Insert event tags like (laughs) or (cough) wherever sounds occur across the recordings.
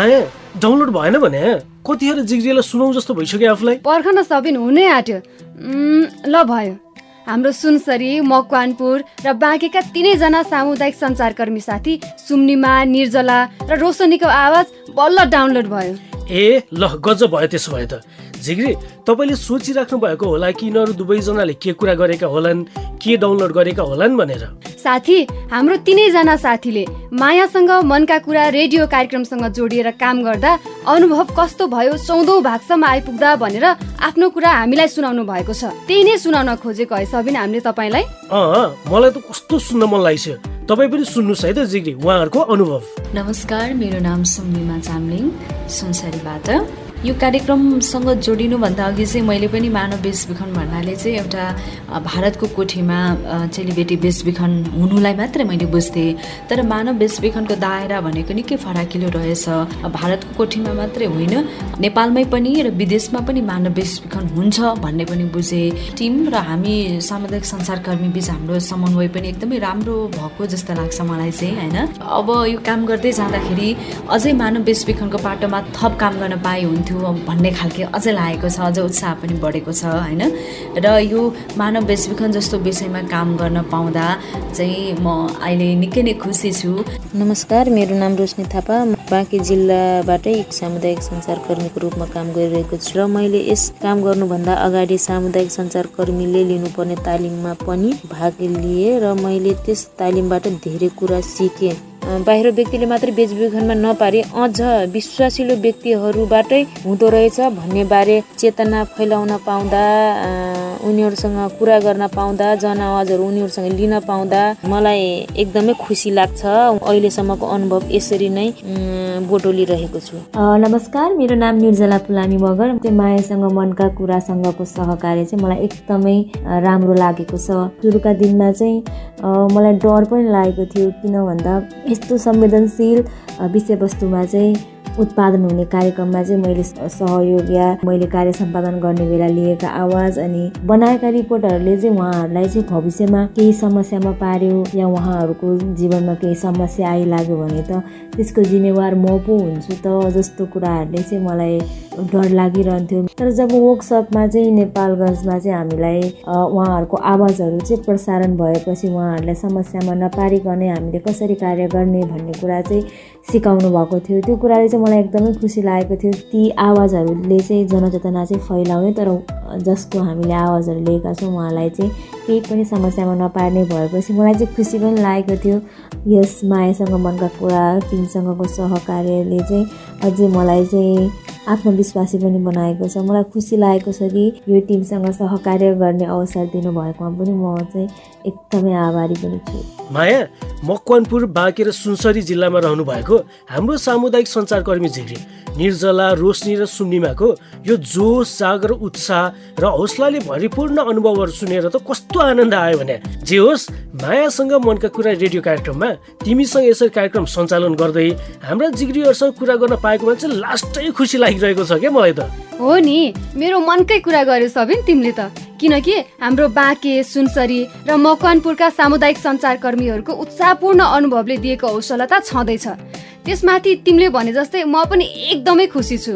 माया download भएन भने कतिखेर जिग्रीलाई सुनाउ जस्तो भइसक्यो आफूलाई। पर्खन सबिन हुनै आँट्यो। ल भयो। हाम्रो सुनसरी मकवानपुर र बाँकेका तिनैजना सामुदायिक सञ्चारकर्मी साथी सुम्निमा निर्जला र रोशनीको आवाज बल्ल डाउनलोड भयो। ए ल गजब भयो त्यसो भए त। झिग्री तपाईँले सोचिराख्नु भएको होला कि यिनीहरू दुवैजनाले के कुरा गरेका होलान् के डाउनलोड गरेका होलान् भनेर? साथी हाम्रो तिनैजना साथीले मायासँग मनका कुरा रेडियो कार्यक्रमसँग जोडिएर काम गर्दा अनुभव कस्तो भयो चौधौँ भागसम्म आइपुग्दा भनेर आफ्नो कुरा हामीलाई सुनाउनु भएको छ। त्यही नै सुनाउन खोजेको है सबिन हामीले तपाईँलाई? अँ मलाई त कस्तो सुन्न मन लाग्छ तपाईँ पनि सुन्नुहोस् है त जिग्री उहाँहरूको अनुभव। नमस्कार मेरो नाम सुम्निमा चामलिङ सुनसरीबाट। यो कार्यक्रमसँग जोडिनुभन्दा अघि चाहिँ मैले पनि मानव बेचबिखन भन्नाले चाहिँ एउटा भारतको कोठीमा चेलीबेटी बेचबिखन हुनुलाई मात्रै मैले बुझ्थेँ। तर मानव बेचबिखनको दायरा भनेको निकै फराकिलो रहेछ। भारतको कोठीमा मात्रै होइन नेपालमै पनि र विदेशमा पनि मानव बेचबिखन हुन्छ भन्ने पनि बुझेँ। टिम र हामी सामुदायिक सञ्चारकर्मी बिच हाम्रो समन्वय पनि एकदमै राम्रो भएको जस्तो लाग्छ मलाई चाहिँ होइन? अब यो काम गर्दै जाँदाखेरि अझै मानव बेचबिखनको पाटोमा थप काम गर्न पाए हुन्थ्यो। भन्ने खालके अझै लागेको छ अझ उत्साह पनि बढेको छ होइन? र यो मानव बेचबिखन जस्तो विषयमा काम गर्न पाउँदा चाहिँ म अहिले निकै नै खुसी छु। नमस्कार मेरो नाम रोशनी थापा। बाँकी जिल्लाबाटै एक सामुदायिक सञ्चारकर्मीको रूपमा काम गरिरहेको छु र मैले यस काम गर्नुभन्दा अगाडि सामुदायिक सञ्चारकर्मीले लिनुपर्ने तालिममा पनि भाग लिएँ र मैले त्यस तालिमबाट धेरै कुरा सिकेँ। बाहिर व्यक्तिले मात्रै बेचबिखनमा नपारे अझ विश्वासिलो व्यक्तिहरूबाटै हुँदो रहेछ भन्ने बारे चेतना फैलाउन पाउँदा उनीहरूसँग कुरा गर्न पाउँदा जनआवाजहरू उनीहरूसँग लिन पाउँदा मलाई एकदमै खुसी लाग्छ। अहिलेसम्मको अनुभव यसरी नै बटोलिरहेको छु। नमस्कार मेरो नाम निर्जला पुलामी मगर। त्यो मायासँग मनका कुरासँगको सहकार्य चाहिँ मलाई एकदमै राम्रो लागेको छ। सुरुका दिनमा चाहिँ मलाई डर पनि लागेको थियो। किन भन्दा यस्तो संवेदनशील विषयवस्तुमा चाहिँ उत्पादन हुने कार्यक्रममा चाहिँ मैले सहयोग या मैले कार्य सम्पादन गर्ने बेला लिएका आवाज अनि बनाएका रिपोर्टहरूले चाहिँ उहाँहरूलाई चाहिँ भविष्यमा केही समस्यामा पार्यो या उहाँहरूको जीवनमा केही समस्या आइलाग्यो भने त त्यसको जिम्मेवार म पो हुन्छु त जस्तो कुराहरूले चाहिँ मलाई डर लागिरहन्थ्यो। तर जब वर्कसपमा चाहिँ नेपालगञ्जमा चाहिँ हामीलाई उहाँहरूको आवाजहरू चाहिँ प्रसारण भएपछि उहाँहरूलाई समस्यामा नपारिकनै हामीले कसरी कार्य गर्ने भन्ने कुरा चाहिँ सिकाउनु भएको थियो। त्यो कुराले चाहिँ मलाई एकदमै खुसी लागेको थियो। ती आवाजहरूले चाहिँ जनचेतना चाहिँ फैलाउने तर जसको हामीले आवाजहरू लिएका छौँ उहाँलाई चाहिँ केही पनि समस्यामा नपार्ने भएपछि मलाई चाहिँ खुसी पनि लागेको थियो। यस मायासँग मनका कुरा टिमसँगको सहकार्यले चाहिँ अझै मलाई चाहिँ आत्मविश्वासी पनि बनाएको छ। मलाई खुसी लागेको छ कि यो टिमसँग सहकार्य गर्ने अवसर दिनुभएकोमा पनि म चाहिँ एकदमै आभारी पनि छु। माया मकवानपुर बाँके र सुनसरी जिल्लामा रहनु भएको हाम्रो सामुदायिक सञ्चारकर्मी झिग्री निर्जला रोशनी र सुन्निमाको यो जोस जागर उत्साह र हौसलाले भरिपूर्ण अनुभवहरू सुनेर त कस्तो आनन्द आयो भने। जे होस् मायासँग मनका कुरा रेडियो कार्यक्रममा तिमीसँग यसरी कार्यक्रम सञ्चालन गर्दै हाम्रा जिग्रीहरूसँग कुरा गर्न पाएकोमा चाहिँ लास्टै खुसी लागिरहेको छ क्या मलाई त? हो नि मेरो मनकै कुरा गर्यो सबिन तिमीले त। किनकि हाम्रो बाँके सुनसरी र मकवानपुरका सामुदायिक सञ्चारकर्मीहरूको उत्साहपूर्ण अनुभवले दिएको हौसला त छँदैछ। त्यसमाथि तिमीले भने जस्तै म पनि एकदमै खुसी छु।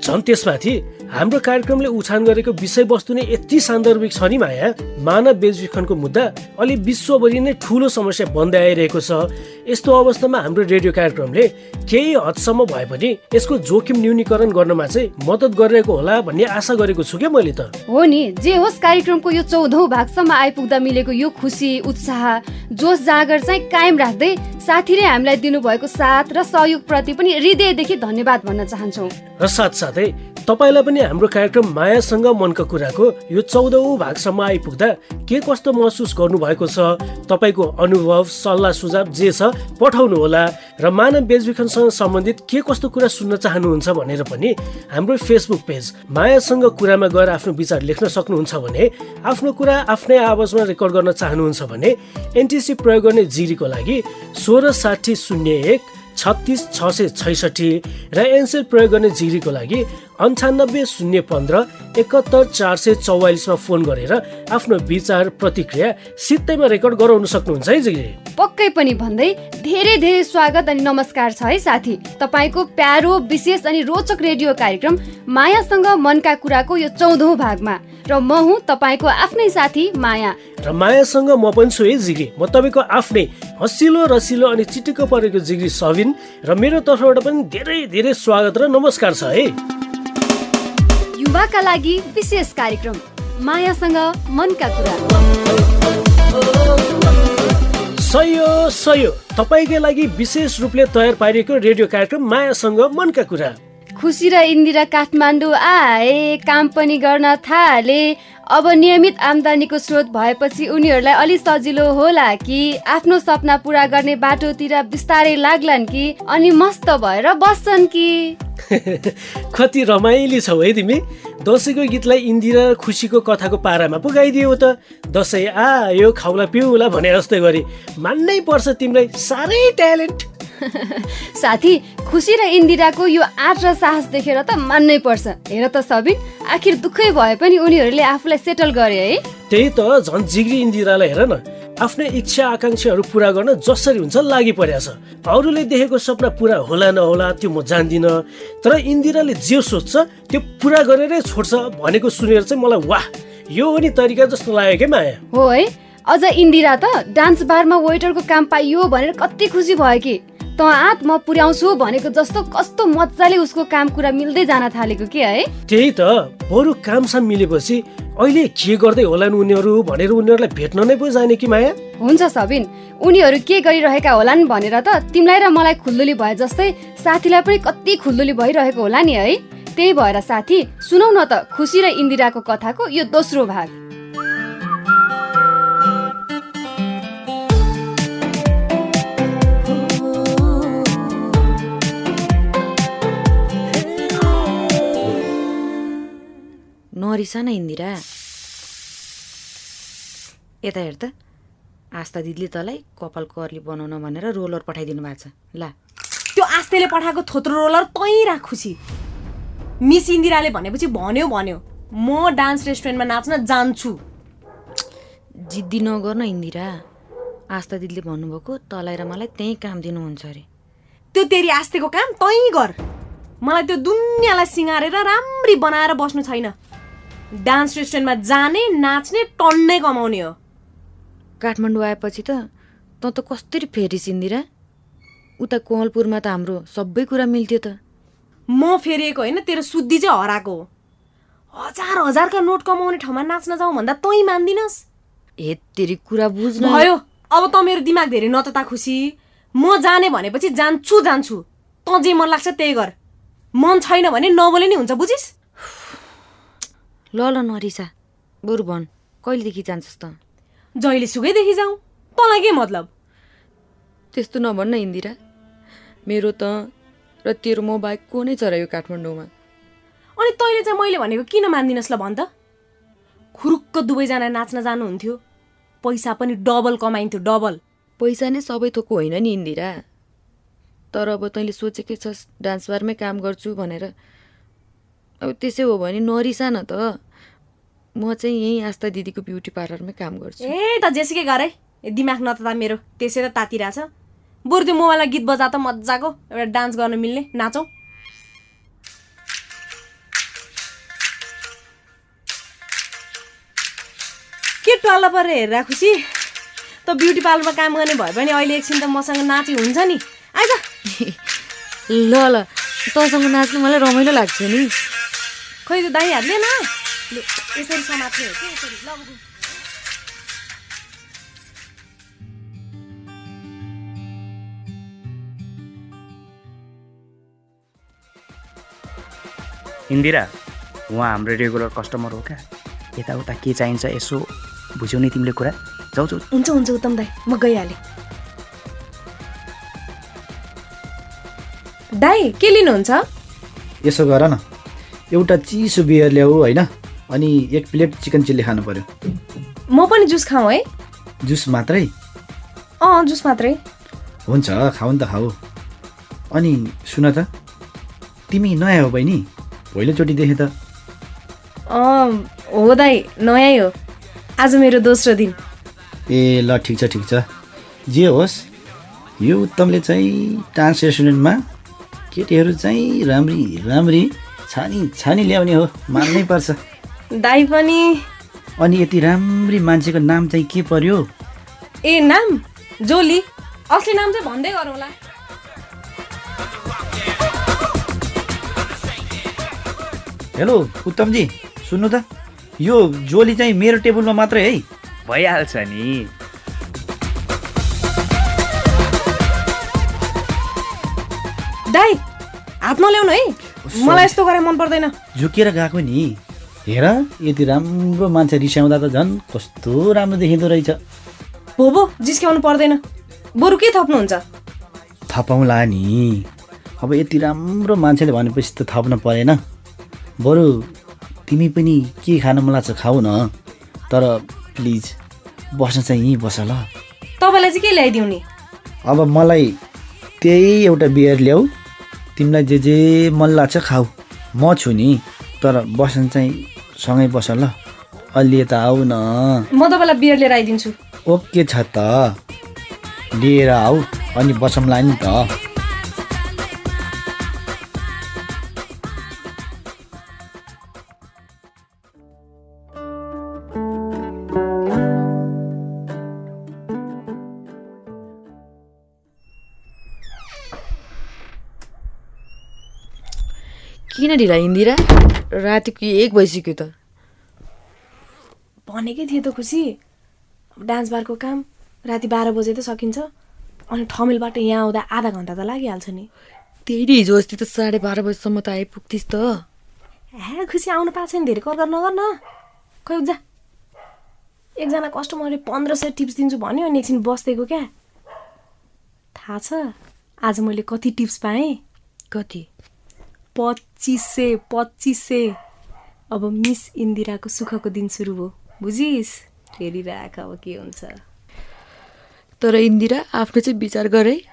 झन् त्यसमाथि? हाम्रो कार्यक्रमले उछान गरेको विषयवस्तु नै यति सान्दर्भिक छ नि माया। मानव बेचबिखनको मुद्दा अलि विश्वभरि नै ठुलो समस्या बन्दै आइरहेको छ। यस्तो अवस्थामा हाम्रो रेडियो कार्यक्रमले केही हदसम्म भए पनि यसको जोखिम न्यूनीकरण गर्नमा चाहिँ मद्दत गरिरहेको होला भन्ने आशा गरेको छु क्या मैले त। हो नि जे होस् कार्यक्रमको यो चौधौँ भागसम्म आइपुग्दा मिलेको यो खुसी उत्साह जोस जागर चाहिँ कायम राख्दै साथीले हामीलाई दिनुभएको साथ र सहयोगप्रति पनि हृदयदेखि धन्यवाद भन्न चाहन्छौँ। र साथसाथै तपाईँलाई पनि हाम्रो कार्यक्रम मायासँग मनका कुराको यो चौधौँ भागसम्म आइपुग्दा के कस्तो महसुस गर्नुभएको छ? तपाईँको अनुभव सल्लाह सुझाव जे छ पठाउनु होला र मानव बेचबिखनसँग सम्बन्धित के कस्तो कुरा सुन्न चाहनुहुन्छ भनेर पनि हाम्रो फेसबुक पेज मायासँग कुरामा गएर आफ्नो विचार लेख्न सक्नुहुन्छ भने आफ्नो कुरा आफ्नै आवाजमा रेकर्ड गर्न चाहनुहुन्छ भने एनटिसी प्रयोग गर्ने जिरीको लागि सोह्र साठी शून्य एक छत्तिस छ सय छैसठी र एनसेल प्रयोग गर्ने जिग्रीको लागि अन्ठानब्बे शून्य पन्ध्र एकहत्तर चार सय चौवालिसमा फोन गरेर आफ्नो विचार प्रतिक्रिया सित्तैमा रेकर्ड गराउन सक्नुहुन्छ है जिग्री पक्कै पनि भन्दै धेरै धेरै स्वागत अनि नमस्कार छ है साथी। तपाईँको प्यारो विशेष अनि रोचक रेडियो कार्यक्रम मायासँग मनका कुराको यो चौधौँ भागमा। र म हुँ तपाईँको आफ्नै साथी माया। र मायासँग म पनि छु है जिग्री म तपाईँको आफ्नै हँसिलो रसिलो अनि चिटिक्क परेको जिग्री सबिन र मेरो तर्फबाट पनि धेरै धेरै स्वागत र नमस्कार छ है। युवाका लागि विशेष कार्यक्रम। मायासँग मनका कुरा। सयो सयो। तपाईँकै लागि विशेष रूपले तयार पारिएको रेडियो कार्यक्रम मायासँग मनका कुरा। खुसी र इन्दिरा काठमाडौँ आए काम पनि गर्न थाले। अब नियमित आम्दानीको स्रोत भएपछि उनीहरूलाई अलि सजिलो होला कि आफ्नो सपना पुरा गर्ने बाटोतिर बिस्तारै लाग्लान् कि अनि मस्त भएर बस्छन् कि? (laughs) कति रमाइली छौ है तिमी। दसैँको गीतलाई इन्दिरा खुसीको कथाको पारामा पुगाइदियो त। दसैँ आयो खाउला पिउला भने जस्तै गरी। मान्नै पर्छ तिमीलाई साह्रै ट्यालेन्ट। (laughs) साथी खुसी र इन्दिराको यो आँट र साहस देखेर त मान्नै पर्छ। हेर त सबिन आखिर दुःखै भए पनि उनीहरूले आफूलाई सेटल गरे है। त्यही त झन् जिग्री इन्दिरालाई हेर न। आफ्नै इच्छा आकाङ्क्षाहरू पुरा गर्न जसरी हुन्छ लागि परेछ अरूले देखेको सपना पुरा होला नहोला त्यो म जान्दिनँ। तर इन्दिराले जे सोच्छ त्यो पुरा गरेरै छोड्छ भनेको सुनेर चाहिँ मलाई वाह! यो हो नि तरिका जस्तो लाग्यो क्या माया। हो है? अझ इन्दिरा त डान्स बारमा वेटरको काम पाइयो भनेर कति खुसी भयो कि। त आँट म पुर्याउँछु भनेको जस्तो कस्तो मजाले उसको काम कुरा मिल्दै जान थालेको के है? त्यही त बरु कामसाम मिलेपछि अहिले के गर्दै होलान् उनीहरू भनेर उनीहरूलाई भेट्न नै पो जाने कि माया? हुन्छ सबिन उनीहरू के गरिरहेका होलान् भनेर त तिमीलाई र मलाई खुल्दुली भए जस्तै साथीलाई पनि कति खुल्दुली भइरहेको होला नि है? त्यही भएर साथी सुनौ न त खुसी र इन्दिराको कथाको यो दोस्रो भाग। नरिसा न इन्दिरा। यता हेर त आस्था दिदीले तँलाई कपाल कर्ली बनाउन भनेर रोलर पठाइदिनु भएको छ। ला। त्यो आस्तेले पठाएको थोत्रो रोलर तै राख खुसी। मिस इन्दिराले भनेपछि भन्यो भन्यो म डान्स रेस्टुरेन्टमा नाच्न जान्छु। जिद्दी नगर्न इन्दिरा। आस्था दिदीले भन्नुभएको तँलाई र मलाई त्यहीँ काम दिनुहुन्छ अरे। त्यो तेरी आस्तेको काम तै गर। मलाई त्यो दुनियाँलाई सिँगारेर राम्री बनाएर बस्नु छैन। डान्स रेस्टुरेन्टमा जाने नाच्ने टन्नै कमाउने हो। काठमाडौँ आएपछि त तँ त कस्तरी फेरिस इन्दिरा उता कोहलपुरमा त हाम्रो सबै कुरा मिल्थ्यो त। म फेरिएको होइन तेरो सुद्धी चाहिँ हराएको हो। हजार हजारका नोट कमाउने ठाउँमा नाच्न जाउँ भन्दा तै मान्दिनस्। हे तेरी कुरा बुझ्न। भयो अब त मेरो दिमाग धेरै नतता खुसी। म जाने भनेपछि जान्छु जान्छु। तँ जे मन लाग्छ त्यही गर। मन छैन भने नबोले नि हुन्छ बुझिस्? ल ल नरिसा बरु भन् कहिलेदेखि जान्छस् त? जहिले सुकैदेखि जाउँ तँलाई के मतलब? त्यस्तो नभन्न इन्दिरा। मेरो त र तेरो म बाहेक को नै छ र यो काठमाडौँमा। अनि तैँले चाहिँ मैले भनेको किन मान्दिनस् ल भन् त। खुरुक्क दुवैजना नाच्न जानुहुन्थ्यो। पैसा पनि डबल कमाइन्थ्यो डबल। पैसा नै सबै थोकको होइन नि इन्दिरा। तर अब तैँले सोचेकै छस् डान्स बारमै काम गर्छु भनेर। अब त्यसै हो भने नरिसा न त। म चाहिँ यहीँ आस्था दिदीको ब्युटी पार्लरमै काम गर्छु। ए त जेसुकै गर। है ए, दिमाग नतता मेरो। त्यसै त तातिरहेछ। बरु त्यो मोबाइलमा गीत बजा त मजाको। एउटा डान्स गर्न मिल्ने। नाचौँ। के टल्ल परेर हेरेर खुसी? त ब्युटी पार्लरमा काम गर्ने भए पनि अहिले एकछिन त मसँग नाची हुन्छ नि। आइज। (laughs) ल ल। तँसँग नाच्नु मलाई रमाइलो लाग्छ नि। खै त्यो दाई हातले न। यसरी समात्ने हो कि यसरी? ल। इन्दिरा उहाँ हाम्रो रेगुलर कस्टमर हो क्या? यताउता के चाहिन्छ यसो बुझ्यौ नि तिमीले कुरा? जाउ जाउ हुन्छ हुन्छ उत्तम दाई म गइहालेँ। दाई के लिनुहुन्छ? यसो गर न। एउटा चिसो बियर ल्याऊ होइन? अनि एक प्लेट चिकन चिल्ली खानु पर्यो। म पनि जुस खाऊँ है। जुस मात्रै? अँ जुस मात्रै। हुन्छ खाऊ नि त खाऊ। अनि सुन त तिमी नयाँ हो बहिनी पहिलोचोटि देखेँ त। अँ हो दाइ नयाँ हो। आज मेरो दोस्रो दिन। ए ल ठिक छ ठिक छ। जे होस् यो उत्तमले चाहिँ डान्स रेस्टुरेन्टमा केटीहरू चाहिँ राम्री राम्री छानी छानी ल्याउने हो मान्नै पर्छ। दाइ पनि। अनि यति राम्री मान्छेको नाम चाहिँ के पर्यो? ए नाम? जोली। असली नाम चाहिँ भन्दै गरौँला हेलो। उत्तमजी सुन्नु त। यो जोली चाहिँ मेरो टेबलमा मात्रै है? भइहाल्छ नि। दाइ हात नल्याउनु है। मलाई यस्तो गरे मन पर्दैन। झुकेर गएको नि। हेर यति राम्रो मान्छे रिसाउँदा त झन् कस्तो राम्रो देखिँदो रहेछ। भो भो जिस्क्याउनु पर्दैन। बरु के थप्नुहुन्छ? थपाउँला नि। अब यति राम्रो मान्छेले भनेपछि त थप्न परेन। बरु तिमी पनि के खान मन लाग्छ खाऊ न। तर प्लिज बस्न चाहिँ यहीँ बस ल। तपाईँलाई चाहिँ के ल्याइदिउने अब मलाई त्यही एउटा बियर ल्याऊ। तिमीलाई जे जे मन लाग्छ खाऊ। म छु नि तर बस्न चाहिँ सँगै बस ल। अलि यता आऊ न। म तपाईँलाई बियर लिएर आइदिन्छु। ओके छ त। लिएर आऊ अनि बसौँला नि त। किन ढिला इन्दिरा? रातिको एक भइसक्यो त। भनेकै थिएँ त खुसी। डान्स बारको काम राति बाह्र बजे त सकिन्छ। अनि ठमेलबाट यहाँ आउँदा आधा घन्टा त लागिहाल्छ नि। त्यही हिजो अस्ति त साढे बाह्र बजीसम्म त आइपुग्थिस् त। हे खुसी आउनु पाएको छैन धेरै कर नगर न खै जा। एकजना कस्टमरले पन्ध्र सय टिप्स दिन्छु भन्यो अनि एकछिन बस्दिएको क्या। थाहा छ आज मैले कति टिप्स पाएँ। कति? पच्चिस सय पच्चिस। सय अब मिस इन्दिराको सुखको दिन सुरु भयो। बुझिस्? हेरिराख अब के हुन्छ। तर इन्दिरा आफ्नो चाहिँ विचार गरे।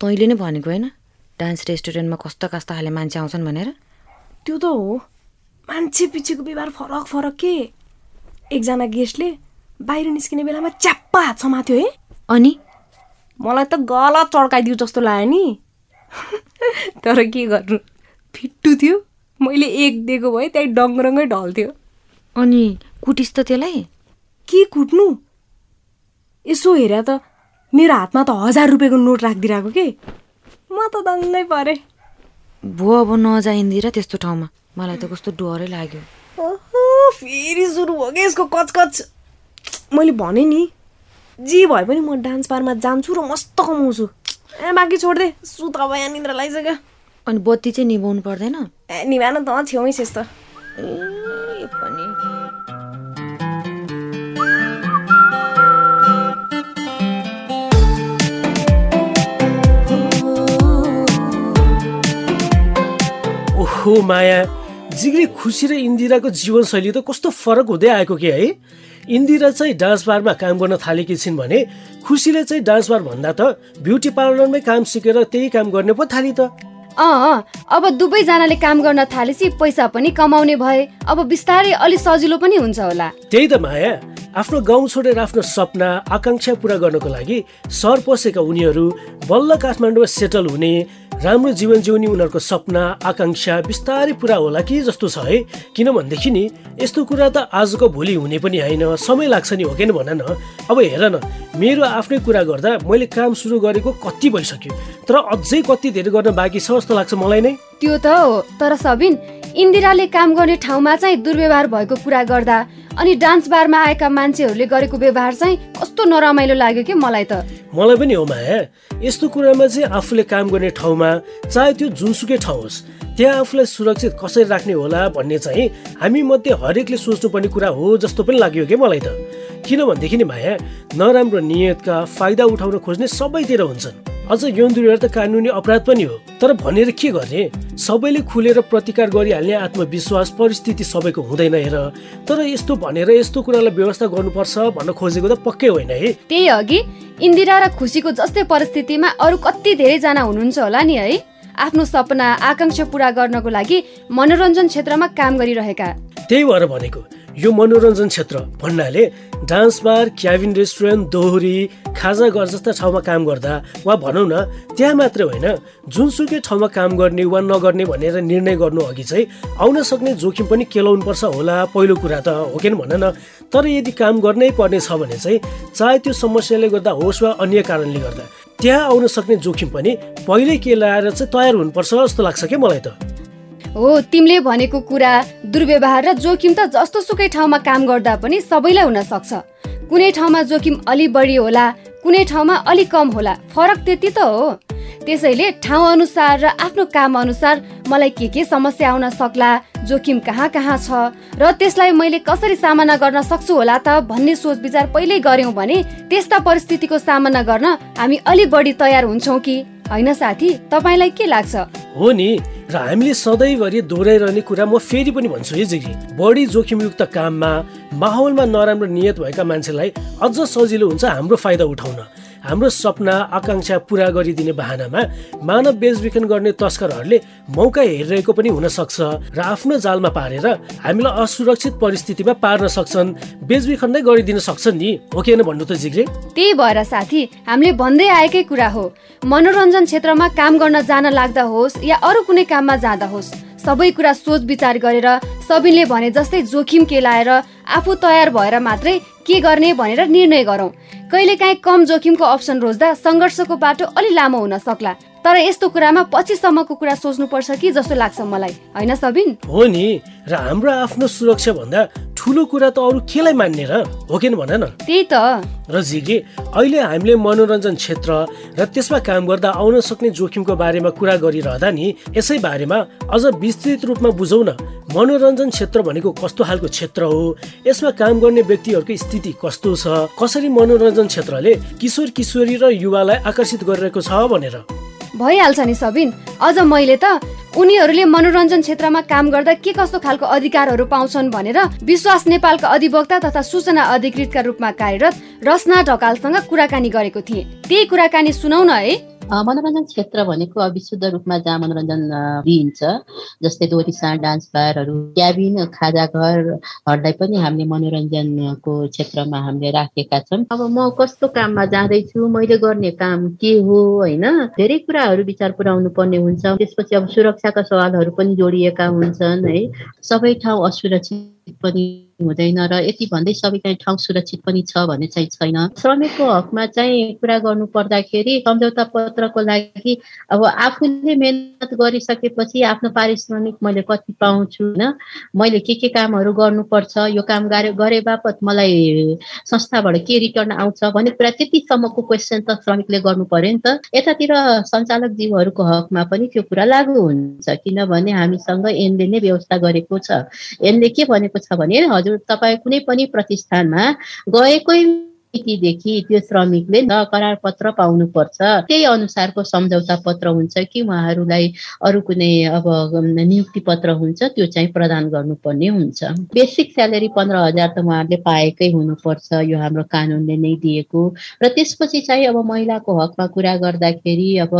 तैँले नै भनेको होइन डान्स रेस्टुरेन्टमा कस्ता कस्ता खाले मान्छे आउँछन् भनेर। त्यो त हो। मान्छे पछिको व्यवहार फरक फरक के? एकजना गेस्टले बाहिर निस्किने बेलामा च्याप्पा हात समात्यो है। अनि? मलाई त गलत चड्काइदियो जस्तो लाग्यो नि। (laughs) तर के गर्नु? फिट्टु थियो। मैले एक दिएको भए त्यही डङ्गरङ्गै ढल्थ्यो। अनि कुटिस् त त्यसलाई? के कुट्नु? यसो हेर त मेरो हातमा त हजार रुपियाँको नोट राखिदिरहेको के? म त दङ्गै परेँ। भो अब नजा इन्दिरा त्यस्तो ठाउँमा। मलाई त कस्तो डरै लाग्यो। ओहो फेरि सुरु भयो कि यसको कचकच? मैले भने नि जे भए पनि म डान्स बारमा जान्छु र मस्त कमाउँछु। ए बाँकी छोडिदे सुत अब यहाँ निन्द्रा लागिसक्यो। अनि बत्ती चाहिँ निभाउनु पर्दैन? ए निभान त छेउमै छेस् त ए पनि। ओहो माया। जिग्री खुसी र इन्दिराको जीवनशैली त कस्तो फरक हुँदै आएको के है? इन्दिरा चाहिँ डान्स बारमा काम गर्न थालेकी छिन् भने खुसीले चाहिँ डान्स बार भन्दा त ब्युटी पार्लरमै काम सिकेर त्यही काम गर्ने पो थाली त। अँ अब दुवैजनाले काम गर्न थालेपछि पैसा पनि कमाउने भए अब बिस्तारै अलि सजिलो पनि हुन्छ होला। त्यही त माया। आफ्नो गाउँ छोडेर आफ्नो सपना आकाङ्क्षा पुरा गर्नको लागि सहर पसेका उनीहरू बल्ल काठमाडौँमा सेटल हुने राम्रो जीवन जिउने उनीहरूको सपना आकाङ्क्षा बिस्तारै पुरा होला कि जस्तो छ है। किनभनेदेखि नि यस्तो कुरा त आजको भोलि हुने पनि होइन समय लाग्छ नि हो कि भन न। अब हेर न मेरो आफ्नै कुरा गर्दा मैले काम सुरु गरेको कति भइसक्यो तर अझै कति धेरै गर्न बाँकी छ जस्तो लाग्छ मलाई नै। त्यो त हो तर सबिन इन्दिराले काम गर्ने ठाउँमा चाहिँ दुर्व्यवहार भएको कुरा गर्दा अनि डान्स बारमा आएका मान्छेहरूले गरेको व्यवहार चाहिँ कस्तो नरमाइलो लाग्यो कि मलाई त? मलाई पनि हो माया। यस्तो कुरामा चाहिँ आफूले काम गर्ने ठाउँमा चाहे त्यो जुनसुकै ठाउँ होस् त्यहाँ आफूलाई सुरक्षित कसरी राख्ने होला भन्ने चाहिँ हामी मध्ये हरेकले सोच्नुपर्ने कुरा हो जस्तो पनि लाग्यो कि मलाई त? किनभनेदेखि नि माया नराम्रो नियतका फाइदा उठाउन खोज्ने सबैतिर हुन्छन्। अझ यौन दुर्व्यवहार त कानुनी अपराध पनि हो। तर भनेर के गर्ने? सबैले खुलेर प्रतिकार गरिहाल्ने आत्मविश्वास परिस्थिति सबैको हुँदैन हेर। तर यस्तो भनेर यस्तो कुरालाई व्यवस्था गर्नुपर्छ भन्न खोजेको त पक्कै होइन है। त्यही अघि इन्दिरा र खुसीको जस्तै परिस्थितिमा अरू कति धेरैजना हुनुहुन्छ होला नि है? आफ्नो सपना आकाङ्क्षा पुरा गर्नको लागि मनोरञ्जन क्षेत्रमा काम गरिरहेका। त्यही भएर भनेको। यो मनोरञ्जन क्षेत्र भन्नाले डान्स बार क्याबिन रेस्टुरेन्ट दोहोरी खाजा घर जस्ता ठाउँमा काम गर्दा वा भनौँ न त्यहाँ मात्रै होइन जुनसुकै ठाउँमा काम गर्ने वा नगर्ने भनेर निर्णय गर्नु अघि चाहिँ आउन सक्ने जोखिम पनि केलाउनुपर्छ होला पहिलो कुरा त हो कि भन न। तर यदि काम गर्नै पर्ने छ भने चाहिँ चाहे त्यो समस्याले गर्दा होस् वा अन्य कारणले गर्दा त्यहाँ आउन सक्ने जोखिम पनि पहिल्यै केलाएर चाहिँ तयार हुनुपर्छ जस्तो लाग्छ क्या मलाई त? हो तिमीले भनेको कुरा दुर्व्यवहार र जोखिम त जस्तो सुकै ठाउँमा काम गर्दा पनि सबैलाई हुन सक्छ। कुनै ठाउँमा जोखिम अलि बढी होला कुनै ठाउँमा अलि कम होला फरक त्यति त हो। त्यसैले ठाउँ अनुसार र आफ्नो काम अनुसार मलाई के के समस्या आउन सक्ला जोखिम कहाँ कहाँ छ र त्यसलाई मैले कसरी सामना गर्न सक्छु होला त भन्ने सोच विचार पहिल्यै गऱ्यौँ भने त्यस्ता परिस्थितिको सामना गर्न हामी अलि बढी तयार हुन्छौँ कि? होइन साथी तपाईँलाई के लाग्छ? हो नि र हामीले सधैँभरि दोहोऱ्याइरहने कुरा म फेरि पनि भन्छु है बढी जोखिमयुक्त काममा माहौलमा नराम्रो नियत भएका मान्छेलाई अझ सजिलो हुन्छ हाम्रो फाइदा उठाउन। हाम्रो सपना आकाङ्क्षा पुरा गरिदिने बाहनामा मानव बेचबिखन गर्ने तस्करहरूले मौका हेरिरहेको पनि हुन सक्छ र आफ्नो जालमा पारेर हामीलाई असुरक्षित परिस्थितिमा पार्न सक्छन् बेचबिखन नै गरिदिन सक्छन् नि हो कि भन्नु त जिग्रे? त्यही भएर साथी हामीले भन्दै आएकै कुरा हो। मनोरञ्जन क्षेत्रमा काम गर्न जान लाग्दा होस् या अरू कुनै काममा जाँदा होस् सबै कुरा सोच विचार गरेर सबिनले भने जस्तै जोखिम केलाएर आफू तयार भएर मात्रै के गर्ने भनेर निर्णय गरौँ। कहिलेकाहीँ कम जोखिमको अप्सन रोज्दा सङ्घर्षको बाटो अलि लामो हुन सक्ला। तर यस्तो कुरामा पछिसम्मको कुरा सोच्नुपर्छ कि जस्तो लाग्छ मलाई। होइन सबिन? हो नि र हाम्रो आफ्नो सुरक्षा भन्दा ठुलो कुरा त अरू केलाई मान्ने र? हो कि भन न। त्यही त। र जिगे अहिले हामीले मनोरञ्जन क्षेत्र र त्यसमा काम गर्दा आउन सक्ने जोखिमको बारेमा कुरा गरिरहँदा नि यसै बारेमा अझ विस्तृत रूपमा बुझौँ न मनोरञ्जन क्षेत्र भनेको कस्तो खालको क्षेत्र हो? यसमा काम गर्ने व्यक्तिहरूको स्थिति कस्तो छ? कसरी मनोरञ्जन क्षेत्रले किशोर किशोरी र युवालाई आकर्षित गरिरहेको छ भनेर। भइहाल्छ नि सबिन। अझ मैले त उनीहरूले मनोरञ्जन क्षेत्रमा काम गर्दा के कस्तो खालको अधिकारहरू पाउँछन् भनेर विश्वास नेपालका अधिवक्ता तथा सूचना अधिकृतका रूपमा कार्यरत रसना ढकालसँग कुराकानी गरेको थिएँ। त्यही कुराकानी सुनाउन है। मनोरञ्जन क्षेत्र भनेको अब विशुद्ध रूपमा जहाँ मनोरञ्जन दिइन्छ। जस्तै दोरिसा डान्स बारहरू क्याबिन खाजा घरहरूलाई पनि हामीले मनोरञ्जनको क्षेत्रमा हामीले राखेका छौँ। अब म कस्तो काममा जाँदैछु? मैले गर्ने काम के हो होइन? धेरै कुराहरू विचार पुर्याउनु पर्ने हुन्छ। त्यसपछि अब सुरक्षाका सवालहरू पनि जोडिएका हुन्छन् है। सबै ठाउँ असुरक्षित पनि हुँदैन र यति भन्दै सबै चाहिँ ठाउँ सुरक्षित पनि छ भन्ने चाहिँ छैन श्रमिकको हकमा चाहिँ कुरा गर्नु पर्दाखेरि सम्झौता पत्रको लागि अब आफूले मेहनत गरिसकेपछि आफ्नो पारिश्रमिक मैले कति पाउँछु होइन मैले के के कामहरू गर्नुपर्छ यो काम गरे गरे बापत मलाई संस्थाबाट के रिटर्न आउँछ भन्ने कुरा त्यतिसम्मको क्वेसन त श्रमिकले गर्नु पर्यो नि त यतातिर सञ्चालक जीवहरूको हकमा पनि त्यो कुरा लागु हुन्छ किनभने हामीसँग एनले नै व्यवस्था गरेको छ एनले के भनेको छ भने हजुर तपाईँ कुनै पनि प्रतिष्ठानमा गएकै मितिदेखि त्यो श्रमिकले करार पत्र पाउनुपर्छ। त्यही अनुसारको सम्झौता पत्र हुन्छ कि उहाँहरूलाई अरू कुनै अब नियुक्ति पत्र हुन्छ त्यो चाहिँ प्रदान गर्नुपर्ने हुन्छ। बेसिक स्यालेरी पन्ध्र हजार त उहाँहरूले पाएकै हुनुपर्छ यो हाम्रो कानुनले नै दिएको। र त्यसपछि चाहिँ अब महिलाको हकमा कुरा गर्दाखेरि अब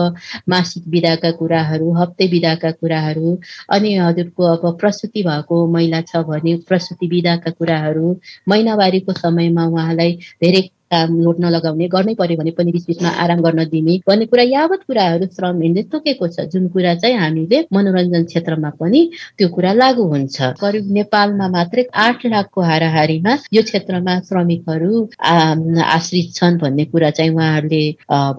मासिक बिदाका कुराहरू हप्ते बिदाका कुराहरू अनि हजुरको अब प्रसुति भएको महिला छ भने प्रसुति बिदाका कुराहरू महिनावारीको समयमा उहाँलाई धेरै काम लोड नलगाउने गर्नै पर्यो भने पनि बिच बिचमा आराम गर्न दिने भन्ने कुरा यावत कुराहरू श्रम ऐनले तोकेको छ। जुन कुरा चाहिँ हामीले मनोरञ्जन क्षेत्रमा पनि त्यो कुरा लागू हुन्छ। करिब नेपालमा मात्रै आठ लाखको हाराहारीमा यो क्षेत्रमा श्रमिकहरू आश्रित छन् भन्ने कुरा चाहिँ उहाँहरूले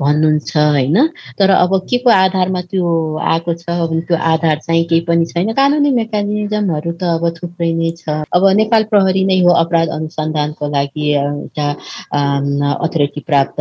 भन्नुहुन्छ होइन? तर अब के को आधारमा त्यो आएको छ त्यो आधार चाहिँ केही पनि छैन। कानुनी मेकानिजमहरू त अब थुप्रै नै छ। अब नेपाल प्रहरी नै हो अपराध अनुसन्धानको लागि एउटा अथोरिटी प्राप्त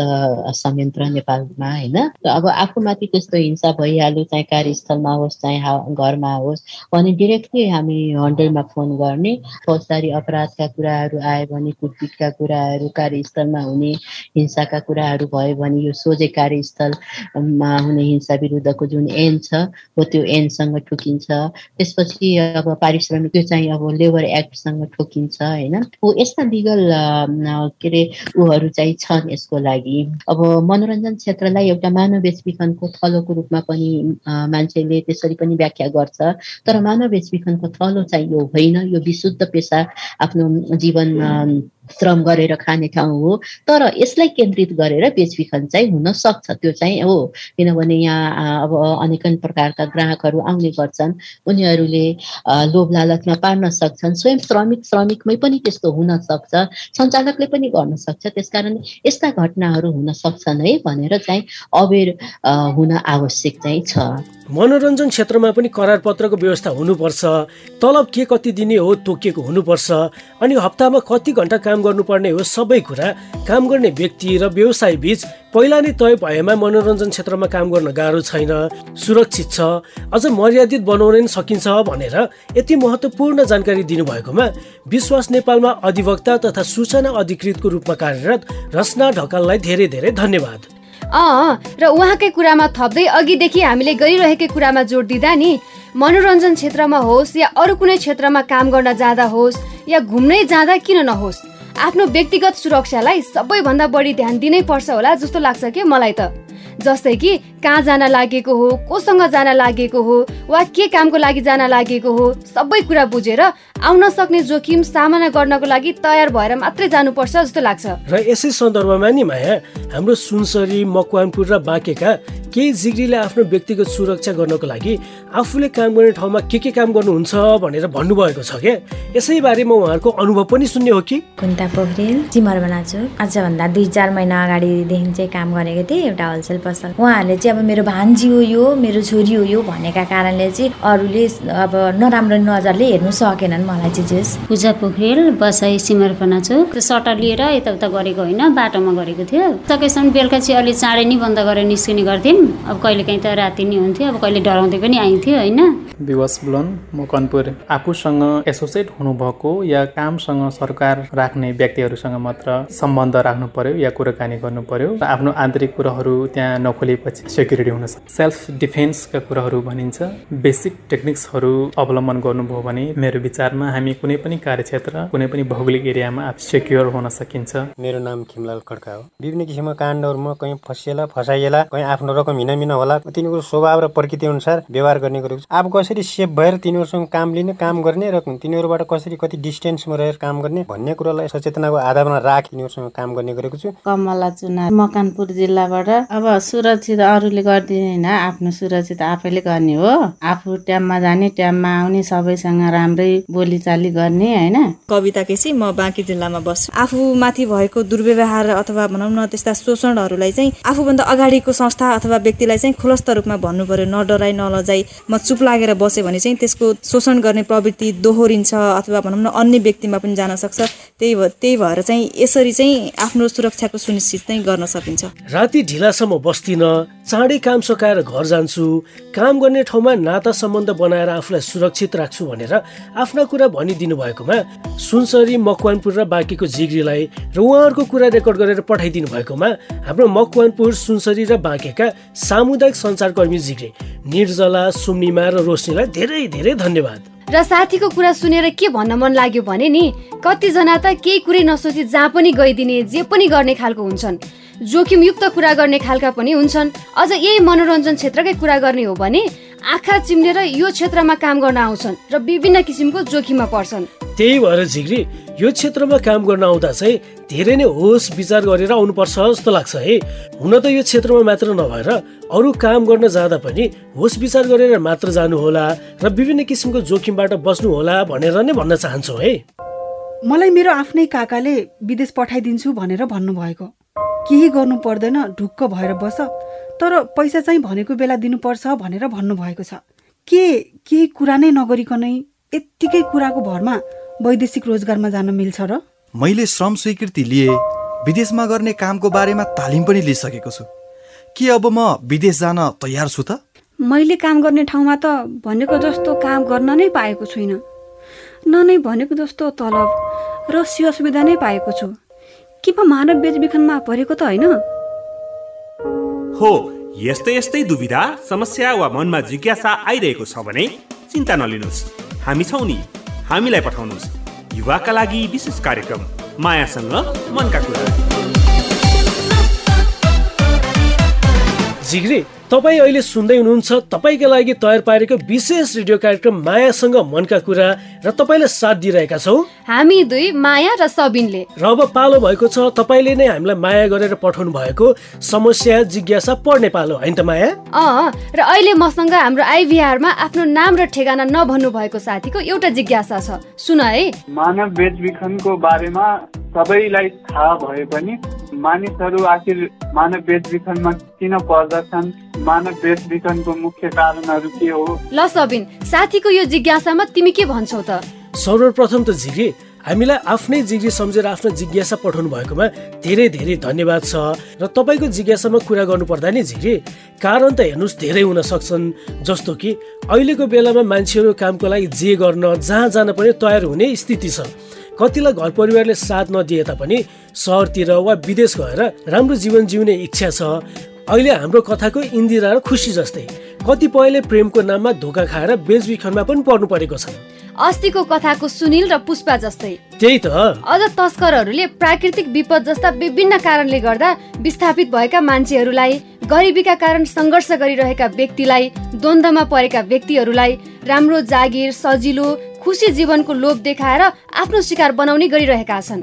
संयन्त्र नेपालमा होइन अब आफूमाथि त्यस्तो हिंसा भइहाल्यो चाहे कार्यस्थलमा होस् चाहे घरमा होस् भने डिरेक्टली हामी हन्ड्रेडमा फोन गर्ने फौजदारी अपराधका कुराहरू आयो भने कुटपिटका कुराहरू कार्यस्थलमा हुने हिंसाका कुराहरू भयो भने यो सोझै कार्यस्थलमा हुने हिंसा विरुद्धको जुन एन छ हो त्यो एनसँग ठोकिन्छ त्यसपछि अब पारिश्रमिक त्यो चाहिँ अब लेबर एक्टसँग ठोकिन्छ होइन हो यस्ता लिगल के अरे ऊहरू चाहिँ छन् यसको लागि। अब मनोरञ्जन क्षेत्रलाई एउटा मानव बेचबिखनको थलोको रूपमा पनि मान्छेले त्यसरी पनि व्याख्या गर्छ। तर मानव बेचबिखनको थलो चाहिँ यो होइन। यो विशुद्ध पेसा आफ्नो जीवन श्रम गरेर खाने ठाउँ हो तर यसलाई केन्द्रित गरेर बेचबिखन चाहिँ हुन सक्छ। त्यो चाहिँ हो। किनभने यहाँ अब अनेकन प्रकारका ग्राहकहरू आउने गर्छन्। उनीहरूले लोभ लालचमा पार्न सक्छन्। स्वयं श्रमिक श्रमिकमै पनि त्यस्तो हुन सक्छ। सञ्चालकले पनि गर्न सक्छ। त्यसकारण यस्ता घटनाहरू हुन सक्छन् है भनेर चाहिँ अवेर हुन आवश्यक चाहिँ छ। मनोरञ्जन क्षेत्रमा पनि करारपत्रको व्यवस्था हुनुपर्छ। तलब के कति दिने हो तोकिएको हुनुपर्छ। अनि हप्तामा कति घन्टा गर्नुपर्ने हो सबै कुरा। काम गर्ने व्यक्ति र व्यवसाय बिच पहिला नै तय भएमा मनोरञ्जन क्षेत्रमा काम गर्न गाह्रो छैन। सुरक्षित छ। अझ मर्यादित बनाउन सकिन्छ भनेर यति महत्त्वपूर्ण जानकारी दिनुभएकोमा विश्वास नेपालमा अधिवक्ता तथा सूचना अधिकृतको रूपमा कार्यरत रचना ढकाललाई धेरै धेरै धन्यवाद। अँ र उहाँकै कुरामा थप्दै अघिदेखि हामीले गरिरहेकै कुरामा जोड दिँदा नि मनोरञ्जन क्षेत्रमा होस् या अरू कुनै क्षेत्रमा काम गर्न जाँदा होस् या घुम्नै जाँदा किन नहोस् आफ्नो व्यक्तिगत सुरक्षालाई सबैभन्दा बढी ध्यान दिनै पर्छ होला जस्तो लाग्छ कि मलाई त? जस्तै कि कहाँ जान लागेको हो कोसँग जान लागेको हो वा के कामको लागि जान लागेको हो सबै कुरा बुझेर आउन सक्ने जोखिम सामना गर्नको लागि तयार भएर मात्रै जानुपर्छ जस्तो लाग्छ। र यसै सन्दर्भमा नि माया हाम्रो सुनसरी मकवानपुर र बाँकेका केही जिग्रीले आफ्नो व्यक्तिगत सुरक्षा गर्नको लागि आफूले काम गर्ने ठाउँमा के के काम गर्नुहुन्छ भनेर भन्नुभएको छ क्या यसै बारेमा उहाँहरूको अनुभव पनि सुन्ने हो कि? कुन्ता पोखरेल चिमर बनाएको आजभन्दा दुई चार महिना अगाडिदेखि चाहिँ काम गरेको थिएँ एउटा होलसेल पसल। उहाँहरूले चाहिँ अब मेरो भान्जी हो यो मेरो छोरी हो यो भनेका कारणले चाहिँ अरूले अब नराम्रो नजरले हेर्नु सकेनन् मलाई चाहिँ जेस। पूजा पोखरेल बसाइ सिमरपना चोक। सटर लिएर यताउता गरेको होइन बाटोमा गरेको थियो। सकेसम्म बेलुका चाहिँ अलिक चाँडै नै बन्द गरेर निस्किने गर्थ्यौँ अब कहिले काहीँ त राति नै हुन्थ्यो अब कहिले डराउँदै पनि आइन्थ्यो होइन? विवश बुलन म कनपुर। आफूसँग एसोसिएट हुनुभएको या कामसँग सरकार राख्ने व्यक्तिहरूसँग मात्र सम्बन्ध राख्नु पर्यो या कुराकानी गर्नु पर्यो आफ्नो आन्तरिक कुराहरू त्यहाँ नखोलेपछि सेक्युरिटी हुन सक्छ। सेल्फ डिफेन्सका कुराहरू भनिन्छ। बेसिक टेक्निक्सहरू अवलम्बन गर्नुभयो भने मेरो विचारमा हामी कुनै पनि कार्यक्षेत्र कुनै पनि भौगोलिक एरियामा सेक्योर हुन सकिन्छ। मेरो नाम खिमलाल खड्का हो। विभिन्न किसिमका काण्डहरूमा कहीँ फसिएला फसाइएला कहीँ आफ्नो रकम हिँडामिना होला तिनीहरूको स्वभाव र प्रकृति अनुसार व्यवहार गर्ने गरेको छ। अब कसरी सेफ भएर तिनीहरूसँग काम लिने काम गर्ने र तिनीहरूबाट कसरी कति डिस्टेन्समा रहेर काम गर्ने भन्ने कुरालाई सचेतनाको आधारमा राख तिनीहरूसँग काम गर्ने गरेको छु। कमला चुना मकानपुर जिल्लाबाट अब सुरक्षित अरूले गरिदिने होइन आफ्नो सुरक्षित आफैले गर्ने हो। आफू टाइममा जाने टाइममा आउने सबैसँग राम्रै बोलीचाली गर्ने होइन। कविता केसी म बाँकी जिल्लामा बस्छु। आफूमाथि भएको दुर्व्यवहार अथवा भनौँ न त्यस्ता शोषणहरूलाई चाहिँ आफूभन्दा अगाडिको संस्था अथवा व्यक्तिलाई चाहिँ खुलस्त रूपमा भन्नु पर्यो नडराई नलजाई म चुप लागेर बसेँ भने चाहिँ त्यसको शोषण गर्ने प्रवृत्ति दोहोरिन्छ अथवा भनौँ न अन्य व्यक्तिमा पनि जान सक्छ। त्यही त्यही भएर चाहिँ यसरी चाहिँ आफ्नो सुरक्षाको सुनिश्चित चाहिँ गर्न सकिन्छ। राति ढिलासम्म बस्दिन चाँडै काम सकाएर घर जान्छु काम गर्ने ठाउँमा नाता सम्बन्ध बनाएर आफूलाई सुरक्षित राख्छु भनेर आफ्ना कुरा भनिदिनु भएकोमा सुनसरी मकवानपुर र बाँकीको जिग्रीलाई र उहाँहरूको कुरा रेकर्ड गरेर पठाइदिनु भएकोमा हाम्रो मकवानपुर सुनसरी र बाँकेका सामुदायिक सञ्चारकर्मी जिग्री निर्जला सुम्निमा र रोशनीलाई धेरै धेरै धन्यवाद। र साथीको कुरा सुनेर के भन्न मन लाग्यो भने नि कतिजना त केही कुरै नसोची जहाँ पनि गइदिने जे पनि गर्ने खालको हुन्छन्। जोखिमयुक्त कुरा गर्ने खालका पनि हुन्छन्। अझ यही मनोरञ्जन क्षेत्रकै कुरा गर्ने हो भने आँखा चिम्लेर यो क्षेत्रमा काम गर्न आउँछन् र विभिन्न किसिमको जोखिममा पर्छन्। त्यही भएर झिग्री यो क्षेत्रमा काम गर्न आउँदा चाहिँ धेरै नै होस विचार गरेर आउनुपर्छ जस्तो लाग्छ है। हुन त यो क्षेत्रमा मात्र नभएर अरू काम गर्न जाँदा पनि होस विचार गरेर मात्र जानु होला र विभिन्न किसिमको जोखिमबाट बस्नु होला भनेर नै भन्न चाहन्छु है। मलाई मेरो आफ्नै काकाले विदेश पठाइदिन्छु भनेर भन्नुभएको। केही गर्नु पर्दैन ढुक्क भएर बस। तर पैसा चाहिँ भनेको बेला दिनुपर्छ भनेर भन्नुभएको छ। के केही कुरा नै नगरिकनै यत्तिकै कुराको भरमा वैदेशिक रोजगारमा जान मिल्छ र? मैले श्रम स्वीकृति लिए विदेशमा गर्ने कामको बारेमा तालिम पनि लिइसकेको छु। के अब म विदेश जान तयार छु त? मैले काम गर्ने ठाउँमा त भनेको जस्तो काम गर्न नै पाएको छुइनँ। न नै भनेको जस्तो तलब र सेवा सुविधा नै पाएको छु। के म मानव बेचबिखनमा परेको त होइन? हो यस्तै यस्तै दुविधा समस्या वा मनमा जिज्ञासा आइरहेको छ भने चिन्ता नलिनुहोस्। हामी छौँ नि हामीलाई पठाउनुहोस्। युवाका लागि विशेष कार्यक्रम मायासँग मनका कुरा। जिग्री तपाईँ अहिले सुन्दै हुनुहुन्छ तपाईँका लागि तयार पारेको विशेष रेडियो कार्यक्रम मायासँग मनका कुरा र तपाईँलाई साथ दिइरहेका छौँ। हामी दुई माया र सबिनले। र अब पालो भएको छ तपाईँले नै हामीलाई माया गरेर पठाउनु भएको समस्या जिज्ञासा पढ्ने पालो होइन त माया? अँ र अहिले मसँग हाम्रो आइभीआरमा आफ्नो नाम र ठेगाना नभन्नु भएको साथीको एउटा जिज्ञासा छ। सुन है। मानव बेचबिखनको बारेमा सबैलाई थाहा भए पनि मानिसहरू आखिर मानव बेचबिखनमा किन पर्दछन्? मानव बेचबिखनको मुख्य कारणहरू के हो? ल सबिन साथीको यो जिज्ञासामा तिमी के भन्छौ त? सर्वप्रथम त झिग्री हामीलाई आफ्नै जिग्री सम्झेर आफ्नो जिज्ञासा पठाउनु भएकोमा धेरै धेरै धन्यवाद छ। र तपाईँको जिज्ञासामा कुरा गर्नुपर्दा नि झिग्री कारण त हेर्नुहोस् धेरै हुन सक्छन्। जस्तो कि अहिलेको बेलामा मान्छेहरू कामको लागि जे गर्न जहाँ जान पनि तयार हुने स्थिति छ। कतिलाई घर परिवारले साथ नदिए तापनि सहरतिर वा विदेश गएर राम्रो जीवन जिउने इच्छा छ। अहिले हाम्रो कथाको इन्दिरा र खुसी जस्तै कतिपयले प्रेमको नाममा धोका खाएर बेचबिखनमा पनि पर्नु परेको छ। अस्तिको कथाको सुनिल र पुष्पा जस्तै। त्यही त। अझ तस्करहरूले प्राकृतिक विपद जस्ता विभिन्न कारणले गर्दा विस्थापित भएका मान्छेहरूलाई गरिबीका कारण सङ्घर्ष गरिरहेका व्यक्तिलाई द्वन्द्वमा परेका व्यक्तिहरूलाई राम्रो जागिर सजिलो खुसी जीवनको लोभ देखाएर आफ्नो शिकार बनाउने गरिरहेका छन्।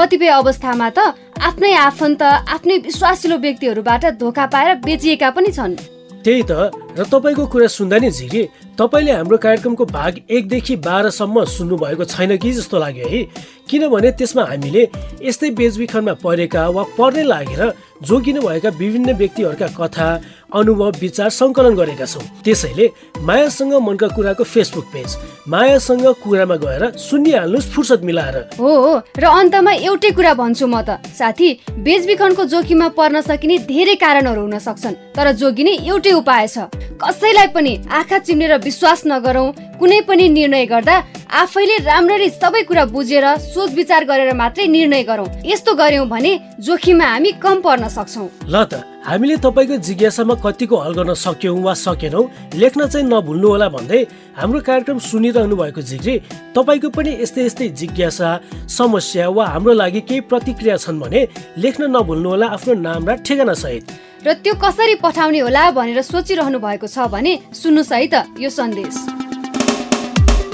कतिपय अवस्थामा त आफ्नै आफन्त आफ्नै विश्वासिलो व्यक्तिहरूबाट धोका पाएर बेचिएका पनि छन्। त्यही त र तपाईँको कुरा सुन्दा नि झिरी तपाईँले हाम्रो कार्यक्रमको भाग एकदेखि बाह्रसम्म सुन्नुभएको छैन कि जस्तो लाग्यो है? किनभने त्यसमा हामीले यस्तै बेचबिखनमा परेका वा पर्ने लागेर जोगिनु भएका विभिन्न व्यक्तिहरूका कथा अनुभव विचार सङ्कलन गरेका छौँ। त्यसैले मायासँग मनका कुराको फेसबुक पेज मायासँग कुरामा गएर सुनिहाल्नुहोस् फुर्सद मिलाएर। हो र अन्तमा एउटै कुरा भन्छु म त। साथी बेचबिखनको जोखिममा पर्न सकिने धेरै कारणहरू हुन सक्छन् तर जोगिने एउटै उपाय छ। कसैलाई पनि आँखा चिम्लेर विश्वास नगरौँ कुनै पनि निर्णय गर्दा आफैले राम्ररी सबै कुरा बुझेर सोच विचार गरेर मात्रै निर्णय गरौँ। यस्तो गर्यौँ भने जोखिममा हामी कम पर्न सक्छौँ। ल त हामीले तपाईँको जिज्ञासामा कतिको हल गर्न सक्यौँ वा सकेनौँ लेख्न चाहिँ नभुल्नु होला भन्दै हाम्रो कार्यक्रम सुनिरहनु भएको झिग्री तपाईँको पनि यस्तै यस्तै जिज्ञासा समस्या वा हाम्रो लागि केही प्रतिक्रिया छन् भने लेख्न नभुल्नु होला आफ्नो नाम र ठेगाना सहित र त्यो कसरी पठाउने होला भनेर सोचिरहनु भएको छ भने सुन्नुहोस् है त यो सन्देश।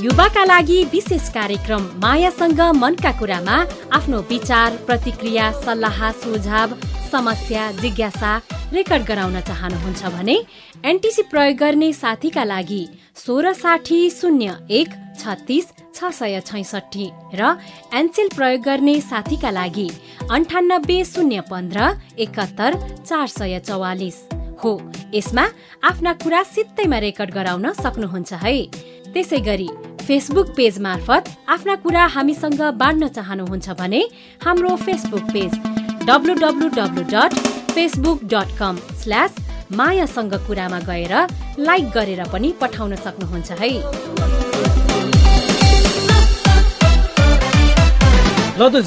युवाका लागि विशेष कार्यक्रम मायासँग मनका कुरामा आफ्नो विचार प्रतिक्रिया सल्लाह सुझाव समस्या जिज्ञासा रेकर्ड गराउन चाहनुहुन्छ भने एनटिसी प्रयोग गर्ने साथीका लागि सोह्र साठी शून्य एक छत्तिस छ सय छैसठी र एनसेल प्रयोग गर्ने साथीका लागि अन्ठानब्बे शून्य पन्ध्र एकात्तर चार सय चौवालिस हो। यसमा आफ्ना कुरा सित्तैमा रेकर्ड गराउन सक्नुहुन्छ है। त्यसै गरी फेसबुक पेज मार्फत आफ्ना कुरा हामीसँग बाँड्न चाहनुहुन्छ भने हाम्रो Facebook page W dot Facebook dot com slash मायासँग कुरामा गएर लाइक गरेर पनि पठाउन सक्नुहुन्छ है। ल त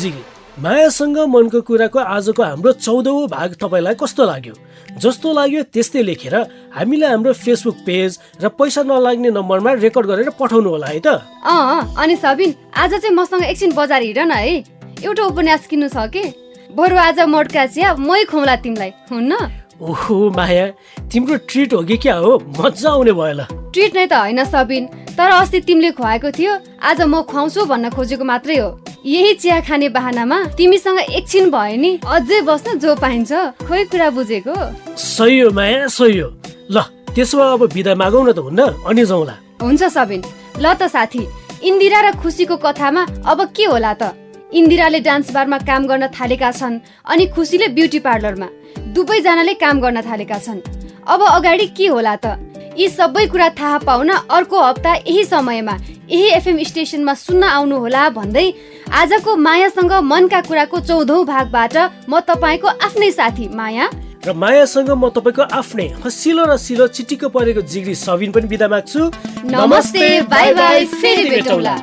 मायासँग मनको कुराको आजको हाम्रो चौधौँ भाग तपाईँलाई कस्तो लाग्यो? जस्तो लाग्यो त्यस्तै लेखेर हामीलाई हाम्रो फेसबुक पेज र पैसा नलाग्ने नम्बरमा रेकर्ड गरेर पठाउनु होला है त। अँ अनि सबिन आज चाहिँ मसँग एकछिन बजार हिँड न है। एउटा उपन्यास किन्नु छ कि? बरु आज मोडका चिया मै खुम्ला तिमीलाई हुन्न? ओहो माया तिम्रो ट्रिट हो कि क्या हो? मजा आउने भयो ल। ट्रिट नै त होइन सबिन। तर अस्ति तिमीले खुवाएको थियो आज म खुवाउँछु भन्न खोजेको मात्रै हो। यही चिया खाने बाहनामा तिमीसँग एकछिन भयो नि अझै बस्न जो पाइन्छ खोइ कुरा बुझेको। सही हो माया सही हो। ल त्यसो भए अब बिदा मागौ न त हुन्न अनि जाउँला हुन्छ सबिन। ल त साथी इन्दिरा र खुसीको कथामा अब के होला त? इन्दिराले डान्स बारमा काम गर्न थालेका छन् अनि खुसीले ब्युटी पार्लरमा दुवैजनाले काम गर्न थालेका छन्। अब अगाडि के होला त? यी सबै कुरा थाहा पाउन अर्को हप्ता यही समयमा यही एफएम स्टेसनमा सुन्न आउनु होला भन्दै आजको मायासँग मनका कुराको चौधौँ भागबाट म तपाईँको आफ्नै साथी माया। र मायासँग म तपाईँको आफ्नै हसिलो र सिलो चिटिक्क परेको जिग्री सबिन पनि बिदा माग्छु। नमस्ते बाई बाई फेरि भेटौँला।